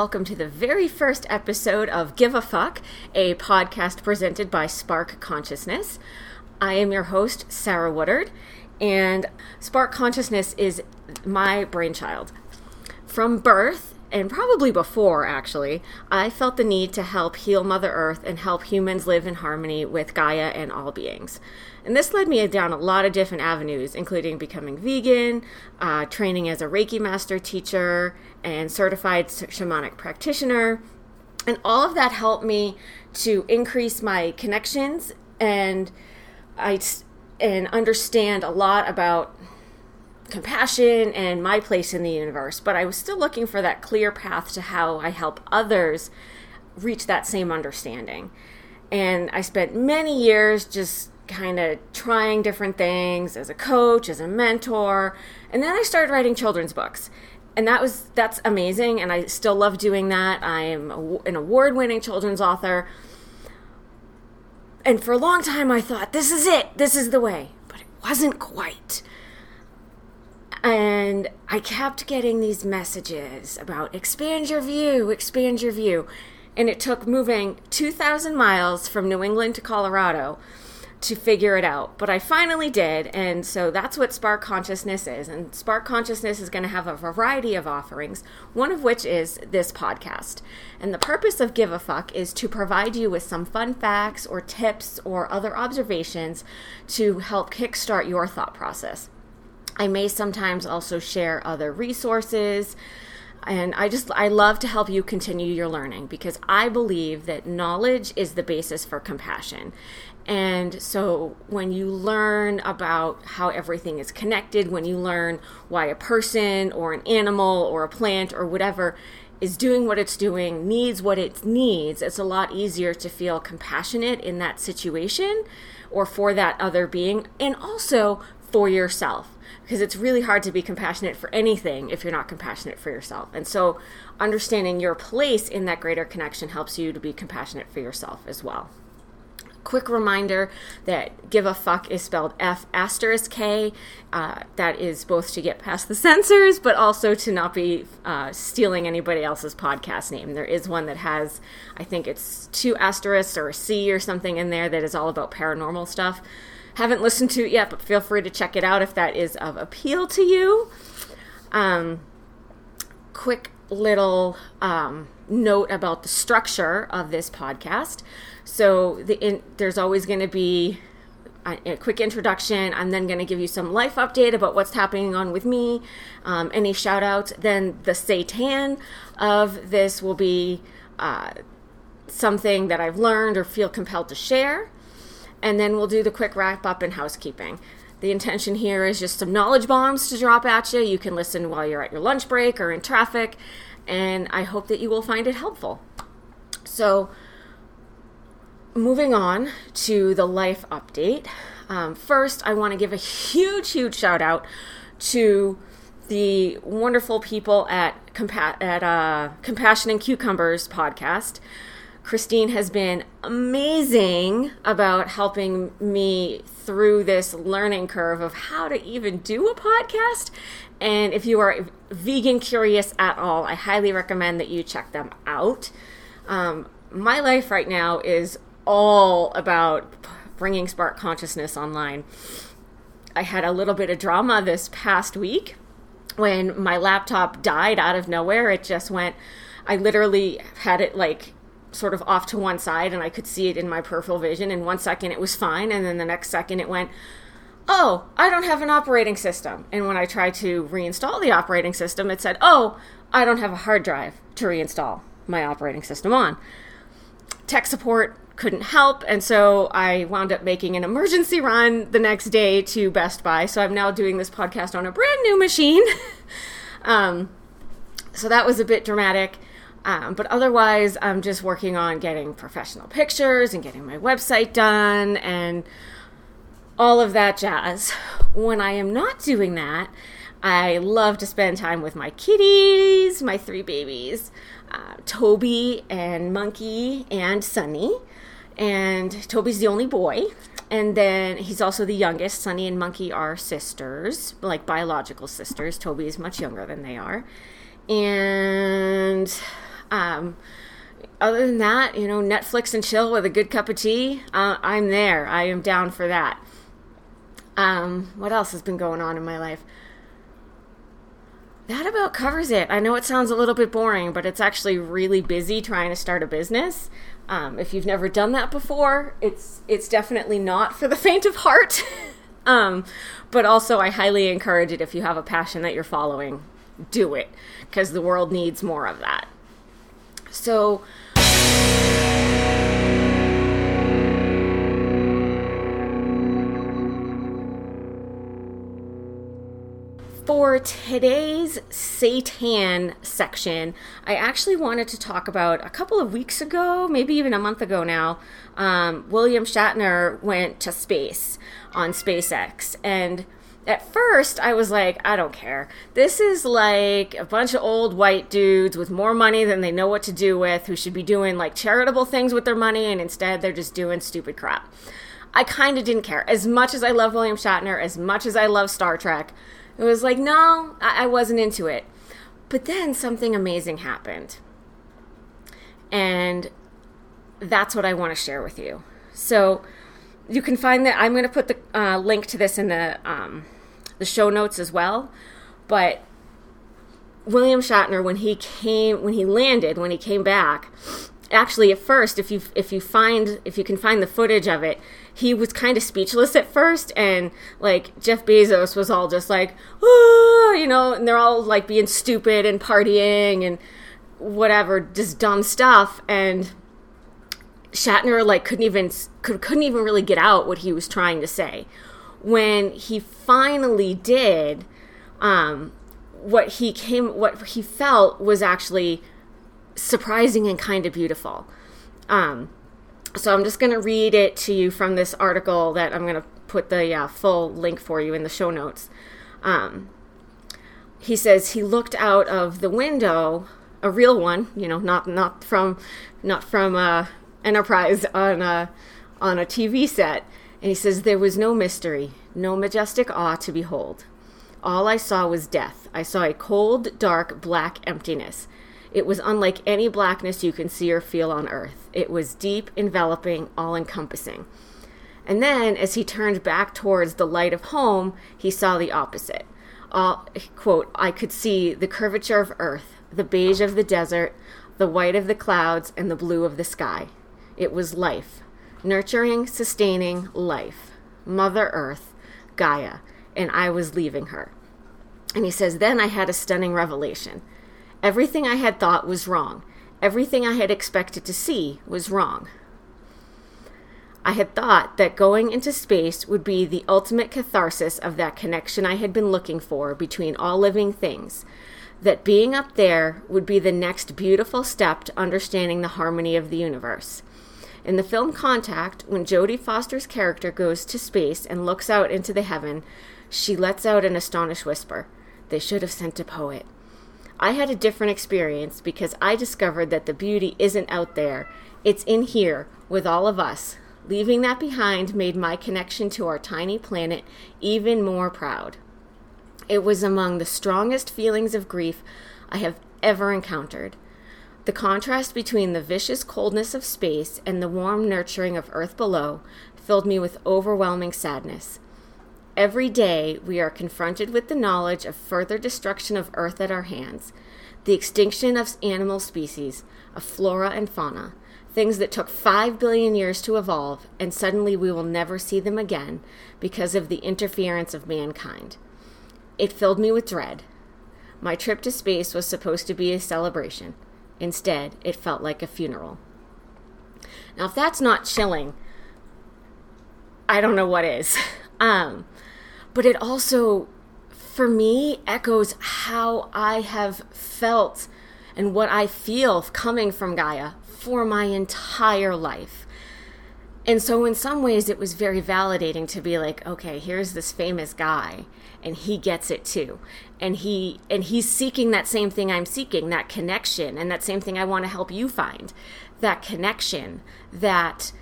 welcome to the very first episode of Give a Fuck, a podcast presented by Spark Consciousness. I am your host, Sarah Woodard, and Spark Consciousness is my brainchild. From birth, and probably before actually, I felt the need to help heal Mother Earth and help humans live in harmony with Gaia and all beings. And this led me down a lot of different avenues, including becoming vegan, uh, training as a Reiki master teacher, and certified shamanic practitioner. And all of that helped me to increase my connections and I and understand a lot about compassion and my place in the universe. But I was still looking for that clear path to how I help others reach that same understanding. And I spent many years just kind of trying different things as a coach, as a mentor. And then I started writing children's books. And that was that's amazing and I still love doing that. I am an award-winning children's author. And for a long time I thought this is it. This is the way. But it wasn't quite. And I kept getting these messages about expand your view, expand your view. And it took moving 2,000 miles from New England to Colorado to figure it out. But I finally did. And so that's what Spark Consciousness is. And Spark Consciousness is going to have a variety of offerings, one of which is this podcast. And the purpose of Give a Fuck is to provide you with some fun facts or tips or other observations to help kickstart your thought process. I may sometimes also share other resources and i just i love to help you continue your learning because i believe that knowledge is the basis for compassion. And so when you learn about how everything is connected, when you learn why a person or an animal or a plant or whatever is doing what it's doing, needs what it needs, it's a lot easier to feel compassionate in that situation or for that other being and also for yourself because it's really hard to be compassionate for anything if you're not compassionate for yourself. And so understanding your place in that greater connection helps you to be compassionate for yourself as well quick reminder that give a fuck is spelled F asterisk K. Uh, that is both to get past the censors, but also to not be uh, stealing anybody else's podcast name. There is one that has, I think it's two asterisks or a C or something in there that is all about paranormal stuff. Haven't listened to it yet, but feel free to check it out if that is of appeal to you. Um, quick little um, note about the structure of this podcast. So the in, there's always going to be a, a, quick introduction. I'm then going to give you some life update about what's happening on with me, um, any shout outs. Then the Satan of this will be uh, something that I've learned or feel compelled to share. And then we'll do the quick wrap up and housekeeping. The intention here is just some knowledge bombs to drop at you. You can listen while you're at your lunch break or in traffic, and I hope that you will find it helpful. So, moving on to the life update. Um, first, I want to give a huge, huge shout out to the wonderful people at Compa- at uh, Compassion and Cucumbers podcast. Christine has been amazing about helping me through this learning curve of how to even do a podcast. And if you are vegan curious at all, I highly recommend that you check them out. Um, my life right now is all about bringing spark consciousness online. I had a little bit of drama this past week when my laptop died out of nowhere. It just went, I literally had it like sort of off to one side and I could see it in my peripheral vision. And one second it was fine. And then the next second it went, oh, I don't have an operating system. And when I tried to reinstall the operating system, it said, oh, I don't have a hard drive to reinstall my operating system on. Tech support couldn't help. And so I wound up making an emergency run the next day to Best Buy. So I'm now doing this podcast on a brand new machine. um, so that was a bit dramatic. Um, but otherwise, I'm just working on getting professional pictures and getting my website done and all of that jazz. When I am not doing that, I love to spend time with my kitties, my three babies, uh, Toby and Monkey and Sunny and Toby's the only boy. And then he's also the youngest. Sunny and Monkey are sisters, like biological sisters. Toby is much younger than they are. And Um, other than that, you know, Netflix and chill with a good cup of tea, uh, I'm there. I am down for that. Um, what else has been going on in my life? That about covers it. I know it sounds a little bit boring, but it's actually really busy trying to start a business. Um, if you've never done that before, it's it's definitely not for the faint of heart. um, but also, I highly encourage it if you have a passion that you're following, do it because the world needs more of that. So. For today's Satan section, I actually wanted to talk about a couple of weeks ago, maybe even a month ago now. Um, William Shatner went to space on SpaceX. And at first, I was like, I don't care. This is like a bunch of old white dudes with more money than they know what to do with who should be doing like charitable things with their money, and instead they're just doing stupid crap. I kind of didn't care. As much as I love William Shatner, as much as I love Star Trek, it was like, no, I, I wasn't into it. But then something amazing happened. And that's what I want to share with you. So you can find that. I'm going to put the uh, link to this in the um, the show notes as well. But William Shatner, when he came, when he landed, when he came back, actually at first, if you if you find if you can find the footage of it, he was kind of speechless at first. And like Jeff Bezos was all just like oh you know and they're all like being stupid and partying and whatever just dumb stuff. And Shatner like couldn't even could, couldn't even really get out what he was trying to say when he finally did um what he came what he felt was actually surprising and kind of beautiful um so I'm just going to read it to you from this article that I'm going to put the uh, full link for you in the show notes. Um, he says he looked out of the window, a real one, you know, not not from not from uh, Enterprise on a on a TV set, and he says there was no mystery, no majestic awe to behold. All I saw was death. I saw a cold, dark, black emptiness. It was unlike any blackness you can see or feel on earth. It was deep, enveloping, all encompassing. And then, as he turned back towards the light of home, he saw the opposite. All, quote, I could see the curvature of earth, the beige of the desert, the white of the clouds, and the blue of the sky. It was life, nurturing, sustaining life. Mother Earth, Gaia, and I was leaving her. And he says, Then I had a stunning revelation. Everything I had thought was wrong. Everything I had expected to see was wrong. I had thought that going into space would be the ultimate catharsis of that connection I had been looking for between all living things. That being up there would be the next beautiful step to understanding the harmony of the universe. In the film Contact, when Jodie Foster's character goes to space and looks out into the heaven, she lets out an astonished whisper. They should have sent a poet. I had a different experience because I discovered that the beauty isn't out there, it's in here with all of us. Leaving that behind made my connection to our tiny planet even more proud. It was among the strongest feelings of grief I have ever encountered. The contrast between the vicious coldness of space and the warm nurturing of earth below filled me with overwhelming sadness. Every day, we are confronted with the knowledge of further destruction of Earth at our hands, the extinction of animal species, of flora and fauna, things that took 5 billion years to evolve, and suddenly we will never see them again because of the interference of mankind. It filled me with dread. My trip to space was supposed to be a celebration. Instead, it felt like a funeral. Now, if that's not chilling, I don't know what is. Um, but it also, for me, echoes how I have felt and what I feel coming from Gaia for my entire life. And so, in some ways, it was very validating to be like, okay, here's this famous guy, and he gets it too, and he and he's seeking that same thing I'm seeking, that connection, and that same thing I want to help you find, that connection, that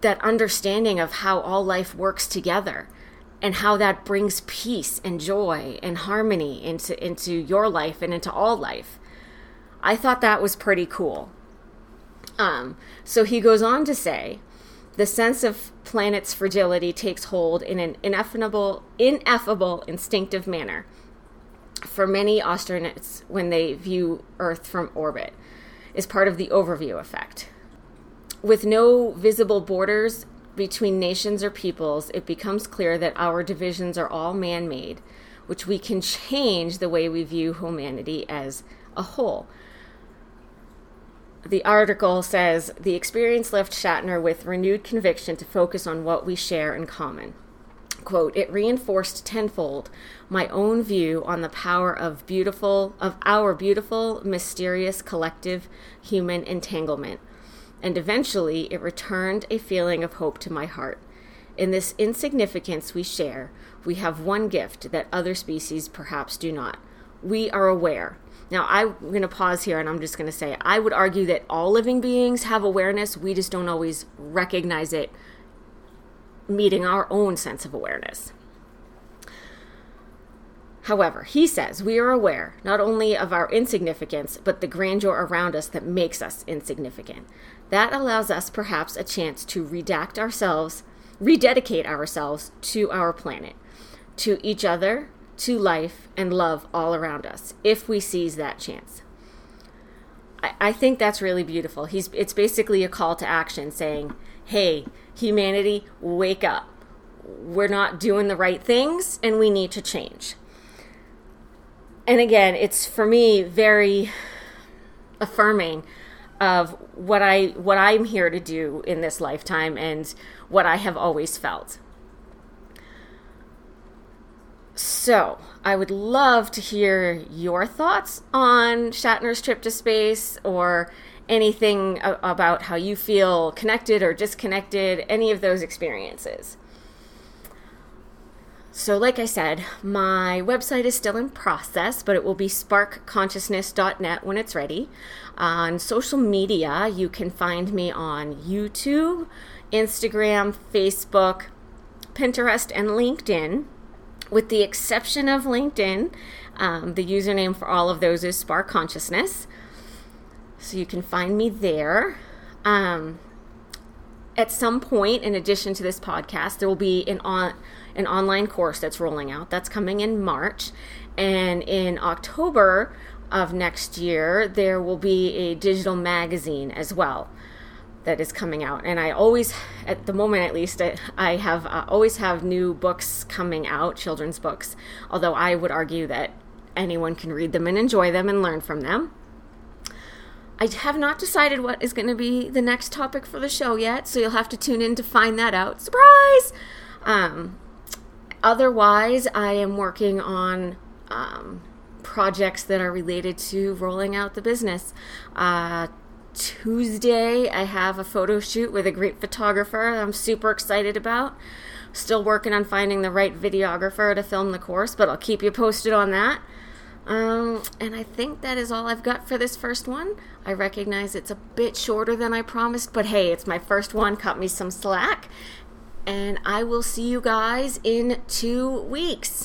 that understanding of how all life works together and how that brings peace and joy and harmony into into your life and into all life. I thought that was pretty cool. Um, so he goes on to say, the sense of planet's fragility takes hold in an ineffable, ineffable, instinctive manner for many astronauts when they view Earth from orbit, is part of the overview effect. With no visible borders between nations or peoples, it becomes clear that our divisions are all man made, which we can change the way we view humanity as a whole. The article says the experience left Shatner with renewed conviction to focus on what we share in common. Quote, it reinforced tenfold my own view on the power of beautiful of our beautiful, mysterious collective human entanglement and eventually it returned a feeling of hope to my heart. In this insignificance we share, we have one gift that other species perhaps do not. We are aware. Now, I'm going to pause here and I'm just going to say I would argue that all living beings have awareness. We just don't always recognize it meeting our own sense of awareness. However, he says we are aware not only of our insignificance, but the grandeur around us that makes us insignificant. That allows us perhaps a chance to redact ourselves, rededicate ourselves to our planet, to each other, to life, and love all around us, if we seize that chance. I, I think that's really beautiful. He's it's basically a call to action saying, Hey, humanity, wake up. We're not doing the right things and we need to change. And again, it's for me very affirming of what I what I'm here to do in this lifetime and what I have always felt. So, I would love to hear your thoughts on Shatner's trip to space or anything about how you feel connected or disconnected, any of those experiences. So, like I said, my website is still in process, but it will be sparkconsciousness.net when it's ready. On social media, you can find me on YouTube, Instagram, Facebook, Pinterest, and LinkedIn. With the exception of LinkedIn, um, the username for all of those is Spark Consciousness. So you can find me there. Um, at some point, in addition to this podcast, there will be an on an online course that's rolling out. That's coming in March. And in October of next year, there will be a digital magazine as well that is coming out. And I always, at the moment at least, I, have uh, always have new books coming out, children's books. Although I would argue that anyone can read them and enjoy them and learn from them. I have not decided what is going to be the next topic for the show yet, so you'll have to tune in to find that out. Surprise! Um, Otherwise, I am working on um, projects that are related to rolling out the business. Uh, Tuesday, I have a photo shoot with a great photographer I'm super excited about. Still working on finding the right videographer to film the course, but I'll keep you posted on that. Um, and I think that is all I've got for this first one. I recognize it's a bit shorter than I promised, but hey, it's my first one. Cut me some slack and I will see you guys in two weeks.